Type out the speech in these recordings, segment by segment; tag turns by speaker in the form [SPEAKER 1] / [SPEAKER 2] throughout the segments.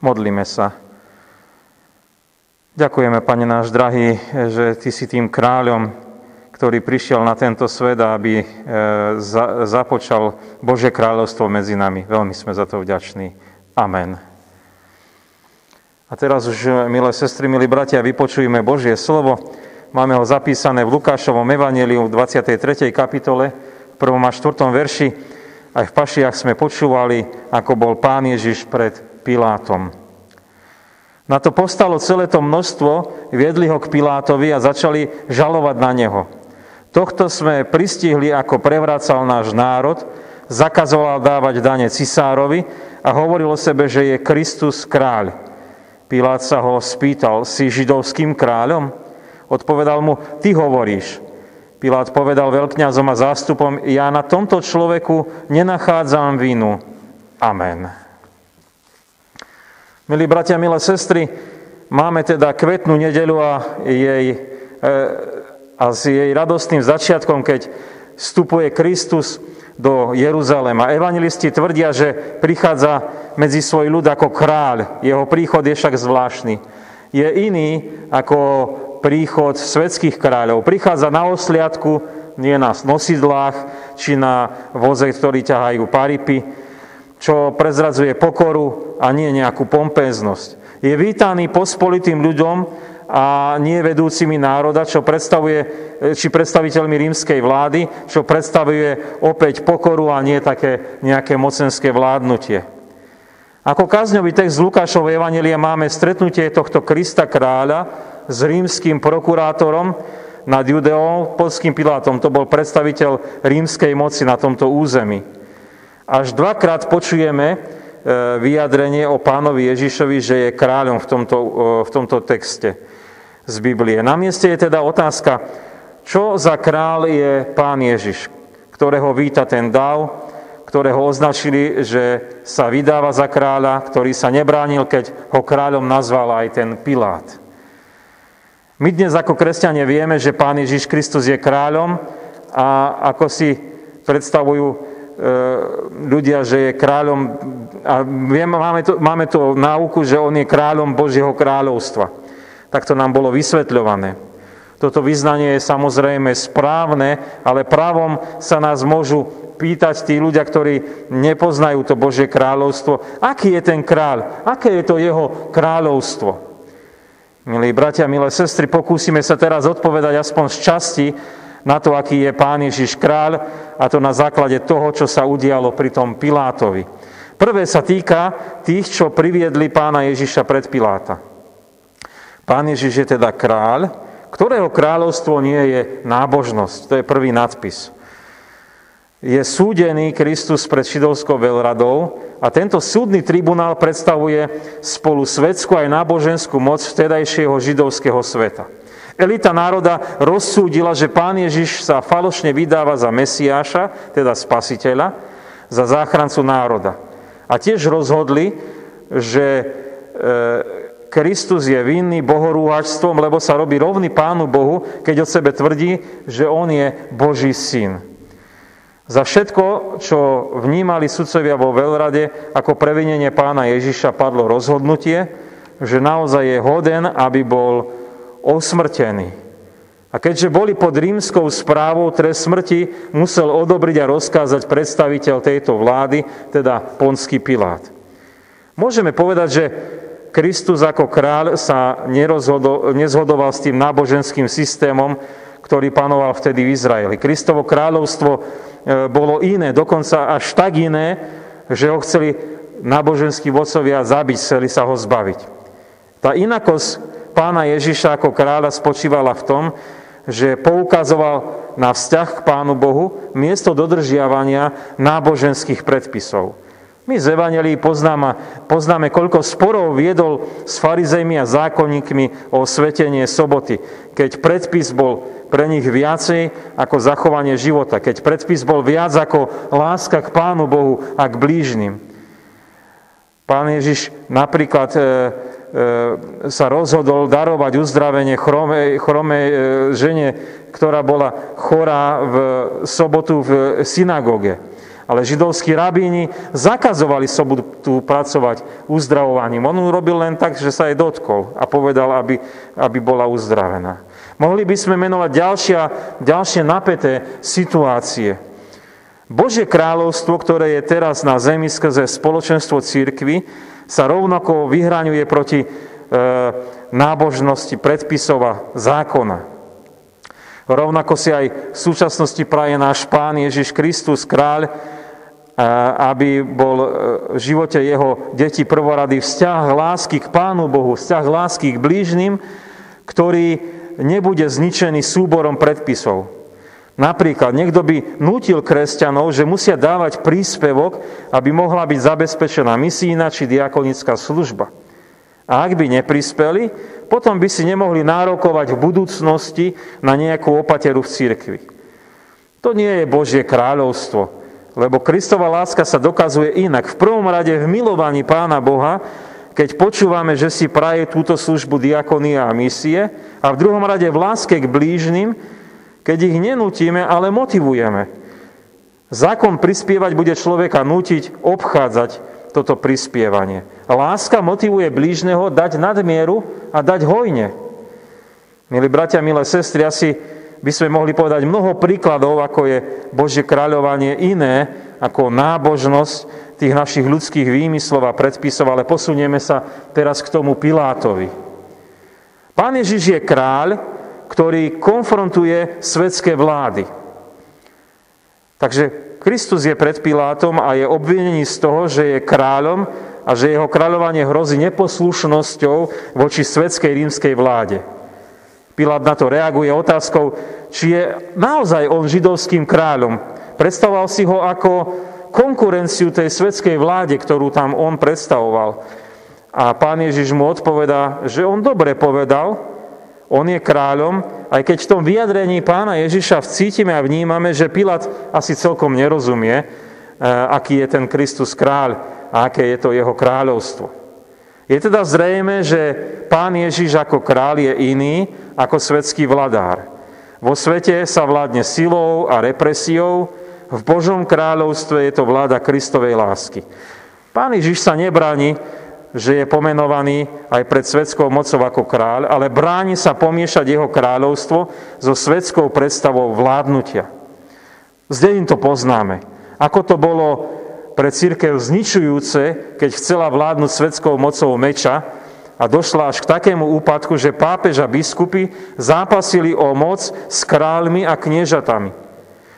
[SPEAKER 1] Modlíme sa. Ďakujeme, Pane náš drahý, že Ty si tým kráľom, ktorý prišiel na tento svet, aby e, započal Bože kráľovstvo medzi nami. Veľmi sme za to vďační. Amen. A teraz už, milé sestry, milí bratia, vypočujeme Božie slovo. Máme ho zapísané v Lukášovom evaneliu v 23. kapitole, v 1. a 4. verši. Aj v Pašiach sme počúvali, ako bol Pán Ježiš pred Pilátom. Na to postalo celé to množstvo, viedli ho k Pilátovi a začali žalovať na neho. Tohto sme pristihli, ako prevracal náš národ, zakazoval dávať dane cisárovi a hovoril o sebe, že je Kristus kráľ. Pilát sa ho spýtal, si židovským kráľom? Odpovedal mu, ty hovoríš. Pilát povedal veľkňazom a zástupom, ja na tomto človeku nenachádzam vinu. Amen. Milí bratia, milé sestry, máme teda kvetnú nedelu a, jej, e, a s jej radostným začiatkom, keď vstupuje Kristus do Jeruzalema. Evangelisti tvrdia, že prichádza medzi svoj ľud ako kráľ. Jeho príchod je však zvláštny. Je iný ako príchod svetských kráľov. Prichádza na osliadku, nie na nosidlách, či na voze, ktorí ťahajú paripy, čo prezradzuje pokoru a nie nejakú pompéznosť. Je vítaný pospolitým ľuďom a nie vedúcimi národa, čo predstavuje, či predstaviteľmi rímskej vlády, čo predstavuje opäť pokoru a nie také nejaké mocenské vládnutie. Ako kazňový text z Lukášovej Evangelia máme stretnutie tohto Krista kráľa s rímským prokurátorom nad Judeou, polským Pilátom. To bol predstaviteľ rímskej moci na tomto území. Až dvakrát počujeme e, vyjadrenie o pánovi Ježišovi, že je kráľom v tomto, e, v tomto texte z Biblie. Na mieste je teda otázka, čo za král je pán Ježiš, ktorého víta ten dáv, ktorého označili, že sa vydáva za kráľa, ktorý sa nebránil, keď ho kráľom nazval aj ten Pilát. My dnes ako kresťania vieme, že pán Ježiš Kristus je kráľom a ako si predstavujú ľudia, že je kráľom, a máme to, máme to náuku, že on je kráľom Božieho kráľovstva. Tak to nám bolo vysvetľované. Toto vyznanie je samozrejme správne, ale právom sa nás môžu pýtať tí ľudia, ktorí nepoznajú to Božie kráľovstvo, aký je ten kráľ, aké je to jeho kráľovstvo. Milí bratia, milé sestry, pokúsime sa teraz odpovedať aspoň z časti na to, aký je Pán Ježiš kráľ, a to na základe toho, čo sa udialo pri tom Pilátovi. Prvé sa týka tých, čo priviedli pána Ježiša pred Piláta. Pán Ježiš je teda kráľ, ktorého kráľovstvo nie je nábožnosť. To je prvý nadpis. Je súdený Kristus pred židovskou veľradou a tento súdny tribunál predstavuje spolu svetskú aj náboženskú moc vtedajšieho židovského sveta. Elita národa rozsúdila, že pán Ježiš sa falošne vydáva za Mesiáša, teda spasiteľa, za záchrancu národa. A tiež rozhodli, že e, Kristus je vinný bohorúhačstvom, lebo sa robí rovný Pánu Bohu, keď o sebe tvrdí, že On je Boží syn. Za všetko, čo vnímali sudcovia vo veľrade ako previnenie pána Ježiša, padlo rozhodnutie, že naozaj je hoden, aby bol osmrtení. A keďže boli pod rímskou správou, trest smrti musel odobriť a rozkázať predstaviteľ tejto vlády, teda Ponský Pilát. Môžeme povedať, že Kristus ako kráľ sa nezhodoval s tým náboženským systémom, ktorý panoval vtedy v Izraeli. Kristovo kráľovstvo e, bolo iné, dokonca až tak iné, že ho chceli náboženskí vodcovia zabiť, chceli sa ho zbaviť. Tá inakosť pána Ježiša ako kráľa spočívala v tom, že poukazoval na vzťah k Pánu Bohu miesto dodržiavania náboženských predpisov. My z Evangelii poznáme, poznáme, koľko sporov viedol s farizejmi a zákonníkmi o svetenie soboty, keď predpis bol pre nich viacej ako zachovanie života, keď predpis bol viac ako láska k Pánu Bohu a k blížnym. Pán Ježiš napríklad e, sa rozhodol darovať uzdravenie chromej, chromej e, žene, ktorá bola chorá v sobotu v synagóge. Ale židovskí rabíni zakazovali sobotu pracovať uzdravovaním. On robil len tak, že sa jej dotkol a povedal, aby, aby bola uzdravená. Mohli by sme menovať ďalšia, ďalšie napäté situácie. Božie kráľovstvo, ktoré je teraz na zemi skrze spoločenstvo církvy, sa rovnako vyhraňuje proti e, nábožnosti, predpisov a zákona. Rovnako si aj v súčasnosti praje náš Pán Ježiš Kristus, kráľ, aby bol e, v živote jeho detí prvorady vzťah lásky k Pánu Bohu, vzťah lásky k blížnym, ktorý nebude zničený súborom predpisov. Napríklad niekto by nutil kresťanov, že musia dávať príspevok, aby mohla byť zabezpečená misína či diakonická služba. A ak by neprispeli, potom by si nemohli nárokovať v budúcnosti na nejakú opateru v cirkvi. To nie je Božie kráľovstvo, lebo Kristova láska sa dokazuje inak. V prvom rade v milovaní Pána Boha, keď počúvame, že si praje túto službu diakonia a misie, a v druhom rade v láske k blížnym, keď ich nenutíme, ale motivujeme. Zákon prispievať bude človeka nutiť obchádzať toto prispievanie. Láska motivuje blížneho dať nadmieru a dať hojne. Milí bratia, milé sestry, asi by sme mohli povedať mnoho príkladov, ako je Božie kráľovanie iné ako nábožnosť tých našich ľudských výmyslov a predpisov, ale posunieme sa teraz k tomu Pilátovi. Pán Ježiš je kráľ, ktorý konfrontuje svetské vlády. Takže Kristus je pred Pilátom a je obvinený z toho, že je kráľom a že jeho kráľovanie hrozí neposlušnosťou voči svetskej rímskej vláde. Pilát na to reaguje otázkou, či je naozaj on židovským kráľom. Predstavoval si ho ako konkurenciu tej svetskej vláde, ktorú tam on predstavoval. A pán Ježiš mu odpovedá, že on dobre povedal, on je kráľom, aj keď v tom vyjadrení pána Ježiša vcítime a vnímame, že Pilát asi celkom nerozumie, e, aký je ten Kristus kráľ a aké je to jeho kráľovstvo. Je teda zrejme, že pán Ježiš ako kráľ je iný ako svetský vladár. Vo svete sa vládne silou a represiou, v Božom kráľovstve je to vláda Kristovej lásky. Pán Ježiš sa nebráni že je pomenovaný aj pred svetskou mocou ako kráľ, ale bráni sa pomiešať jeho kráľovstvo so svetskou predstavou vládnutia. Z dejin to poznáme. Ako to bolo pre církev zničujúce, keď chcela vládnuť svetskou mocou meča a došla až k takému úpadku, že pápež a biskupy zápasili o moc s kráľmi a kniežatami.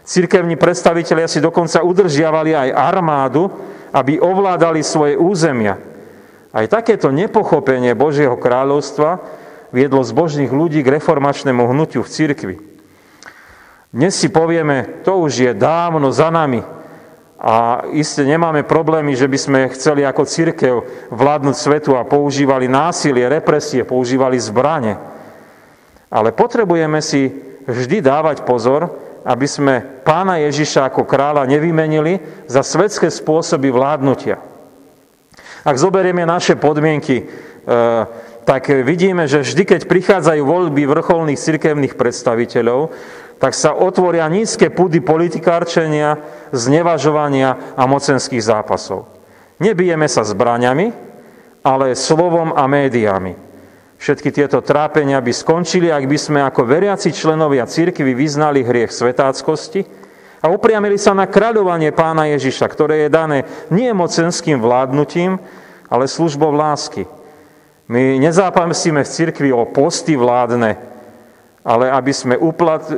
[SPEAKER 1] Církevní predstavitelia si dokonca udržiavali aj armádu, aby ovládali svoje územia. Aj takéto nepochopenie Božieho kráľovstva viedlo zbožných ľudí k reformačnému hnutiu v cirkvi. Dnes si povieme, to už je dávno za nami a iste nemáme problémy, že by sme chceli ako církev vládnuť svetu a používali násilie, represie, používali zbrane. Ale potrebujeme si vždy dávať pozor, aby sme pána Ježiša ako kráľa nevymenili za svetské spôsoby vládnutia. Ak zoberieme naše podmienky, e, tak vidíme, že vždy, keď prichádzajú voľby vrcholných cirkevných predstaviteľov, tak sa otvoria nízke pudy politikárčenia, znevažovania a mocenských zápasov. Nebijeme sa zbraňami, ale slovom a médiami. Všetky tieto trápenia by skončili, ak by sme ako veriaci členovia církvy vyznali hriech svetáckosti a upriamili sa na kráľovanie pána Ježiša, ktoré je dané nie mocenským vládnutím, ale službou lásky. My nezápasíme v cirkvi o posty vládne, ale aby sme, uplat,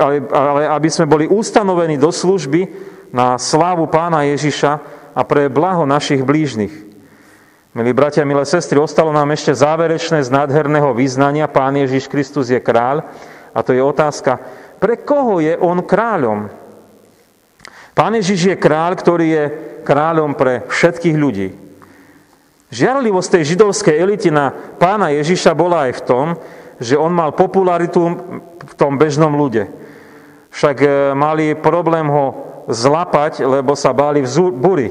[SPEAKER 1] ale, ale aby sme boli ustanovení do služby na slávu pána Ježiša a pre blaho našich blížnych. Milí bratia, milé sestry, ostalo nám ešte záverečné z nádherného význania Pán Ježiš Kristus je kráľ a to je otázka, pre koho je on kráľom? Pán Ježiš je kráľ, ktorý je kráľom pre všetkých ľudí. Žiarlivosť tej židovskej elity na pána Ježiša bola aj v tom, že on mal popularitu v tom bežnom ľude. Však e, mali problém ho zlapať, lebo sa báli v buri.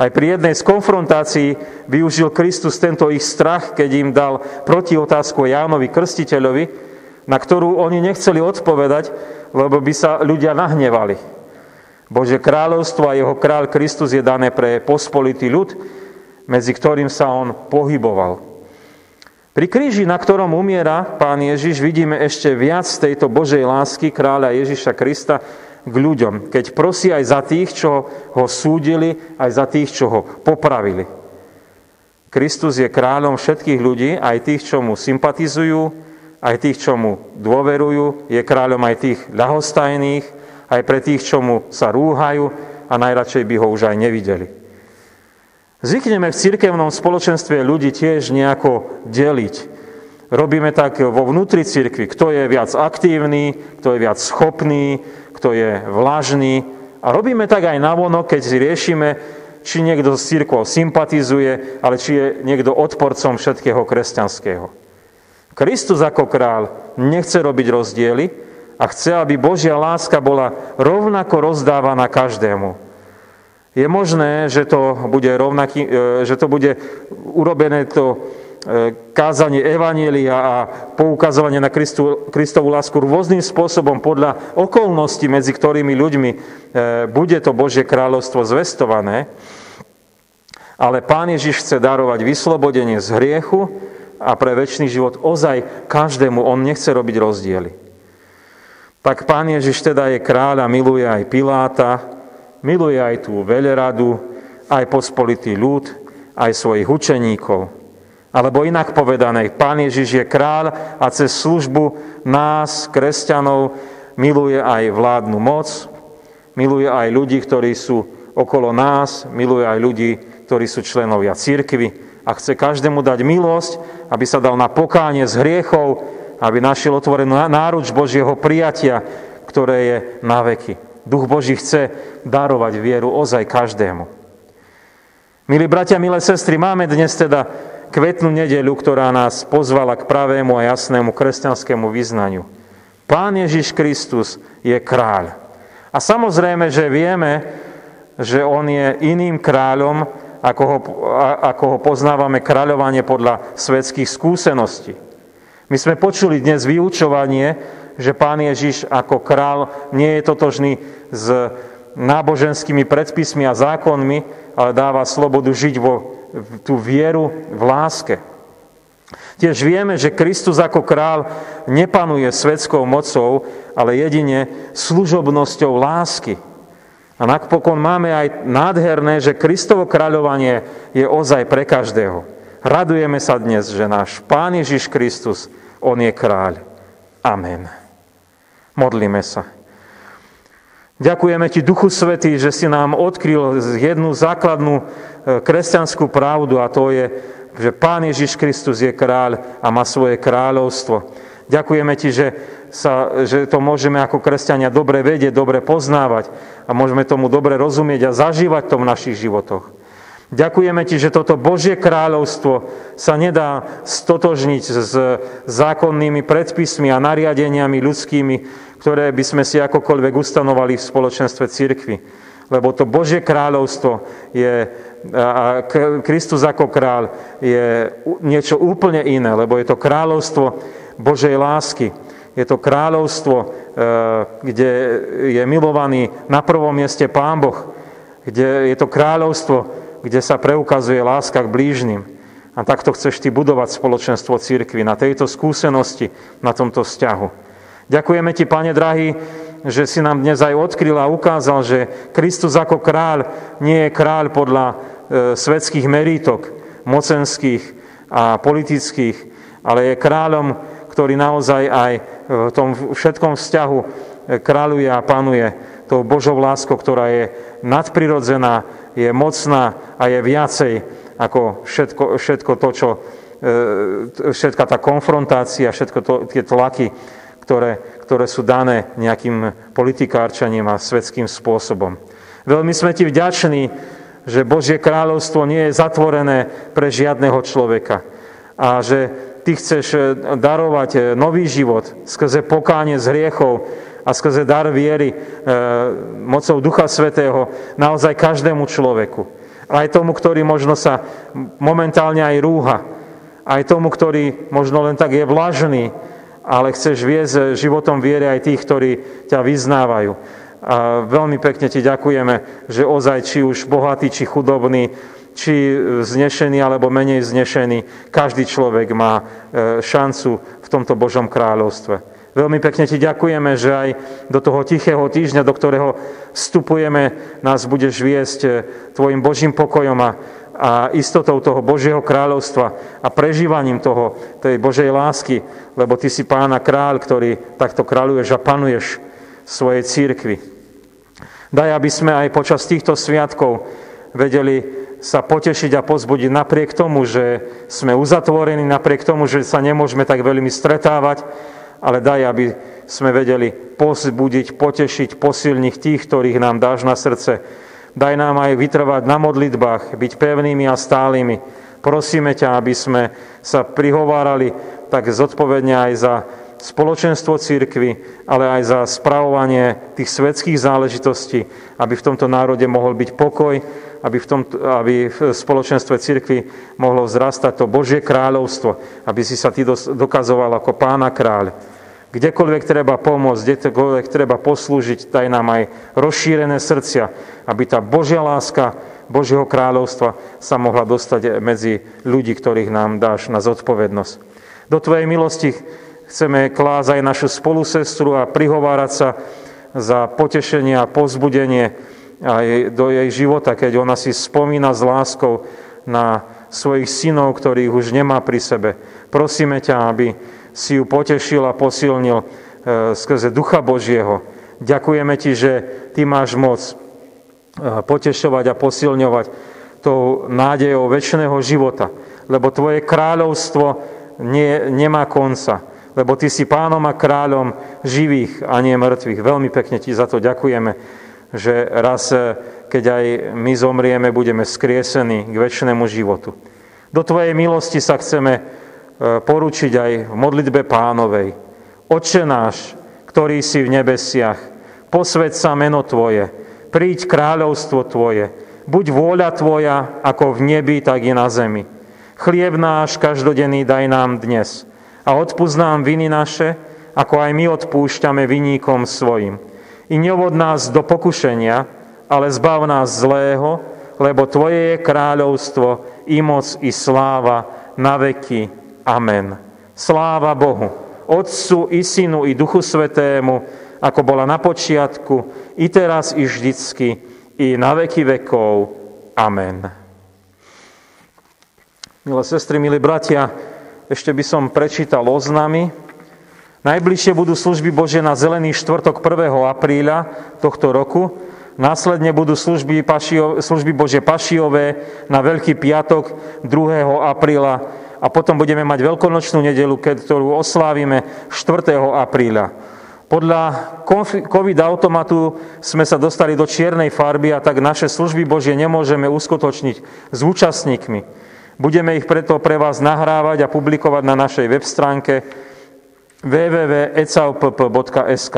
[SPEAKER 1] Aj pri jednej z konfrontácií využil Kristus tento ich strach, keď im dal protiotázku Jánovi Krstiteľovi, na ktorú oni nechceli odpovedať, lebo by sa ľudia nahnevali. Bože kráľovstvo a jeho kráľ Kristus je dané pre pospolitý ľud, medzi ktorým sa on pohyboval. Pri kríži, na ktorom umiera pán Ježiš, vidíme ešte viac tejto Božej lásky kráľa Ježiša Krista k ľuďom, keď prosí aj za tých, čo ho súdili, aj za tých, čo ho popravili. Kristus je kráľom všetkých ľudí, aj tých, čo mu sympatizujú, aj tých, čo mu dôverujú, je kráľom aj tých ľahostajných, aj pre tých, čo mu sa rúhajú a najradšej by ho už aj nevideli. Zvykneme v cirkevnom spoločenstve ľudí tiež nejako deliť. Robíme tak vo vnútri cirkvi, kto je viac aktívny, kto je viac schopný, kto je vlažný. A robíme tak aj navonok, keď riešime, či niekto s církvou sympatizuje, ale či je niekto odporcom všetkého kresťanského. Kristus ako král nechce robiť rozdiely, a chce, aby Božia láska bola rovnako rozdávaná každému. Je možné, že to bude, rovnaký, e, že to bude urobené to e, kázanie Evanielia a poukazovanie na Kristu, Kristovú lásku rôznym spôsobom podľa okolností, medzi ktorými ľuďmi e, bude to Božie kráľovstvo zvestované. Ale Pán Ježiš chce darovať vyslobodenie z hriechu a pre väčší život ozaj každému. On nechce robiť rozdiely. Tak pán Ježiš teda je kráľ a miluje aj Piláta, miluje aj tú veľradu, aj pospolitý ľud, aj svojich učeníkov. Alebo inak povedané, pán Ježiš je kráľ a cez službu nás, kresťanov, miluje aj vládnu moc, miluje aj ľudí, ktorí sú okolo nás, miluje aj ľudí, ktorí sú členovia církvy a chce každému dať milosť, aby sa dal na pokánie z hriechov, aby našiel otvorenú náruč Božieho prijatia, ktoré je na veky. Duch Boží chce darovať vieru ozaj každému. Milí bratia, milé sestry, máme dnes teda kvetnú nedeľu, ktorá nás pozvala k pravému a jasnému kresťanskému vyznaniu. Pán Ježiš Kristus je kráľ. A samozrejme, že vieme, že on je iným kráľom, ako ho, ako ho poznávame kráľovanie podľa svetských skúseností. My sme počuli dnes vyučovanie, že pán Ježiš ako král nie je totožný s náboženskými predpismi a zákonmi, ale dáva slobodu žiť vo tú vieru v láske. Tiež vieme, že Kristus ako král nepanuje svetskou mocou, ale jedine služobnosťou lásky. A napokon máme aj nádherné, že Kristovo kráľovanie je ozaj pre každého. Radujeme sa dnes, že náš Pán Ježiš Kristus on je kráľ. Amen. Modlíme sa. Ďakujeme Ti, Duchu Svetý, že si nám odkryl jednu základnú e, kresťanskú pravdu a to je, že Pán Ježiš Kristus je kráľ a má svoje kráľovstvo. Ďakujeme Ti, že, sa, že to môžeme ako kresťania dobre vedieť, dobre poznávať a môžeme tomu dobre rozumieť a zažívať to v našich životoch. Ďakujeme ti, že toto Božie kráľovstvo sa nedá stotožniť s zákonnými predpismi a nariadeniami ľudskými, ktoré by sme si akokoľvek ustanovali v spoločenstve církvy. Lebo to Božie kráľovstvo je, a Kristus ako král je niečo úplne iné, lebo je to kráľovstvo Božej lásky. Je to kráľovstvo, e, kde je milovaný na prvom mieste Pán Boh, kde je to kráľovstvo, kde sa preukazuje láska k blížnym. A takto chceš ty budovať spoločenstvo církvy na tejto skúsenosti, na tomto vzťahu. Ďakujeme ti, Pane drahý, že si nám dnes aj odkryl a ukázal, že Kristus ako kráľ nie je kráľ podľa e, svetských merítok, mocenských a politických, ale je kráľom, ktorý naozaj aj v tom všetkom vzťahu e, kráľuje a panuje tou Božou láskou, ktorá je nadprirodzená, je mocná a je viacej ako všetko, všetko to, čo, e, všetka tá konfrontácia, všetko to, tie tlaky, ktoré, ktoré sú dané nejakým politikárčaním a svetským spôsobom. Veľmi sme ti vďační, že Božie kráľovstvo nie je zatvorené pre žiadneho človeka a že ty chceš darovať nový život skrze pokánie z hriechov, a skrze dar viery, e, mocou Ducha Svetého, naozaj každému človeku. Aj tomu, ktorý možno sa momentálne aj rúha. Aj tomu, ktorý možno len tak je vlažný, ale chceš viesť životom viery aj tých, ktorí ťa vyznávajú. A veľmi pekne ti ďakujeme, že ozaj či už bohatý, či chudobný, či znešený alebo menej znešený, každý človek má e, šancu v tomto Božom kráľovstve. Veľmi pekne ti ďakujeme, že aj do toho tichého týždňa, do ktorého vstupujeme, nás budeš viesť tvojim Božím pokojom a, a istotou toho Božieho kráľovstva a prežívaním toho, tej Božej lásky, lebo ty si pána kráľ, ktorý takto kráľuješ a panuješ svojej církvi. Daj, aby sme aj počas týchto sviatkov vedeli sa potešiť a pozbudiť napriek tomu, že sme uzatvorení, napriek tomu, že sa nemôžeme tak veľmi stretávať, ale daj, aby sme vedeli pozbudiť, potešiť, posilniť tých, ktorých nám dáš na srdce. Daj nám aj vytrvať na modlitbách, byť pevnými a stálými. Prosíme ťa, aby sme sa prihovárali tak zodpovedne aj za spoločenstvo církvy, ale aj za spravovanie tých svetských záležitostí, aby v tomto národe mohol byť pokoj, aby v, tom, aby v spoločenstve církvy mohlo vzrastať to Božie kráľovstvo, aby si sa ty dokazoval ako pána kráľ. Kdekoľvek treba pomôcť, kdekoľvek treba poslúžiť, daj nám aj rozšírené srdcia, aby tá Božia láska Božieho kráľovstva sa mohla dostať medzi ľudí, ktorých nám dáš na zodpovednosť. Do Tvojej milosti Chceme klásť aj našu spolusestru a prihovárať sa za potešenie a pozbudenie aj do jej života, keď ona si spomína s láskou na svojich synov, ktorých už nemá pri sebe. Prosíme ťa, aby si ju potešil a posilnil e, skrze Ducha Božieho. Ďakujeme ti, že ty máš moc e, potešovať a posilňovať tou nádejou väčšného života, lebo tvoje kráľovstvo nie, nemá konca lebo Ty si pánom a kráľom živých a nie mŕtvych. Veľmi pekne Ti za to ďakujeme, že raz, eh, keď aj my zomrieme, budeme skriesení k väčšnému životu. Do Tvojej milosti sa chceme poručiť aj v modlitbe pánovej. Oče náš, ktorý si v nebesiach, posved sa meno Tvoje, príď kráľovstvo Tvoje, buď vôľa Tvoja, ako v nebi, tak i na zemi. Chlieb náš každodenný daj nám dnes – a odpúsť nám viny naše, ako aj my odpúšťame viníkom svojim. I neuvod nás do pokušenia, ale zbav nás zlého, lebo Tvoje je kráľovstvo, i moc, i sláva na veky. Amen. Sláva Bohu, Otcu, i Synu, i Duchu Svetému, ako bola na počiatku, i teraz, i vždycky, i na veky vekov. Amen. Milé sestry, milí bratia, ešte by som prečítal oznamy. Najbližšie budú služby Bože na Zelený štvrtok 1. apríľa tohto roku. Následne budú služby, pašio, služby Bože Pašiové na Veľký piatok 2. apríla a potom budeme mať veľkonočnú nedelu, ktorú oslávime 4. apríľa. Podľa COVID automatu sme sa dostali do čiernej farby a tak naše služby Božie nemôžeme uskutočniť s účastníkmi. Budeme ich preto pre vás nahrávať a publikovať na našej web stránke www.ecaupp.sk.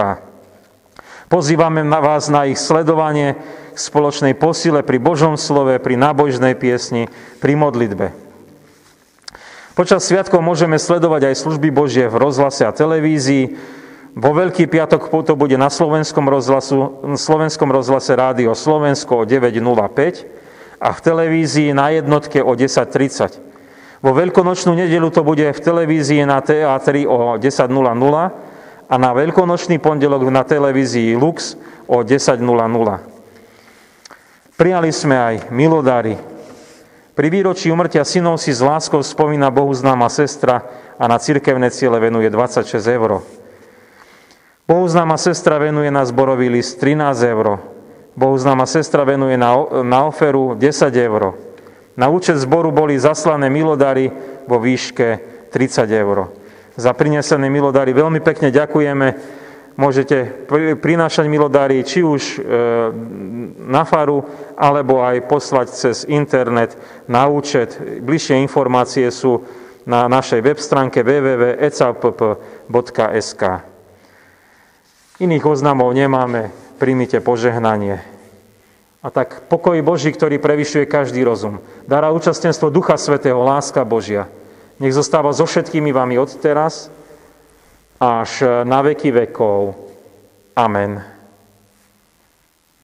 [SPEAKER 1] Pozývame na vás na ich sledovanie k spoločnej posile pri Božom slove, pri nábožnej piesni, pri modlitbe. Počas sviatkov môžeme sledovať aj služby Božie v rozhlase a televízii. Vo Veľký piatok to bude na slovenskom, rozhlasu, slovenskom rozhlase Rádio Slovensko o 9.05 a v televízii na jednotke o 10.30. Vo veľkonočnú nedelu to bude v televízii na TA3 o 10.00 a na veľkonočný pondelok na televízii Lux o 10.00. Prijali sme aj milodári. Pri výročí umrtia synov si s láskou spomína Bohu známa sestra a na cirkevné ciele venuje 26 eur. Bohu známa sestra venuje na zborový list 13 eur. Bohuznáma sestra venuje na, na oferu 10 eur. Na účet zboru boli zaslané milodary vo výške 30 eur. Za prinesené milodary veľmi pekne ďakujeme. Môžete prinášať milodary či už e, na faru, alebo aj poslať cez internet na účet. Bližšie informácie sú na našej web stránke www.ecapp.sk. Iných oznamov nemáme príjmite požehnanie. A tak pokoj Boží, ktorý prevyšuje každý rozum, dará účastenstvo Ducha Svetého, láska Božia, nech zostáva so všetkými vami od teraz až na veky vekov. Amen.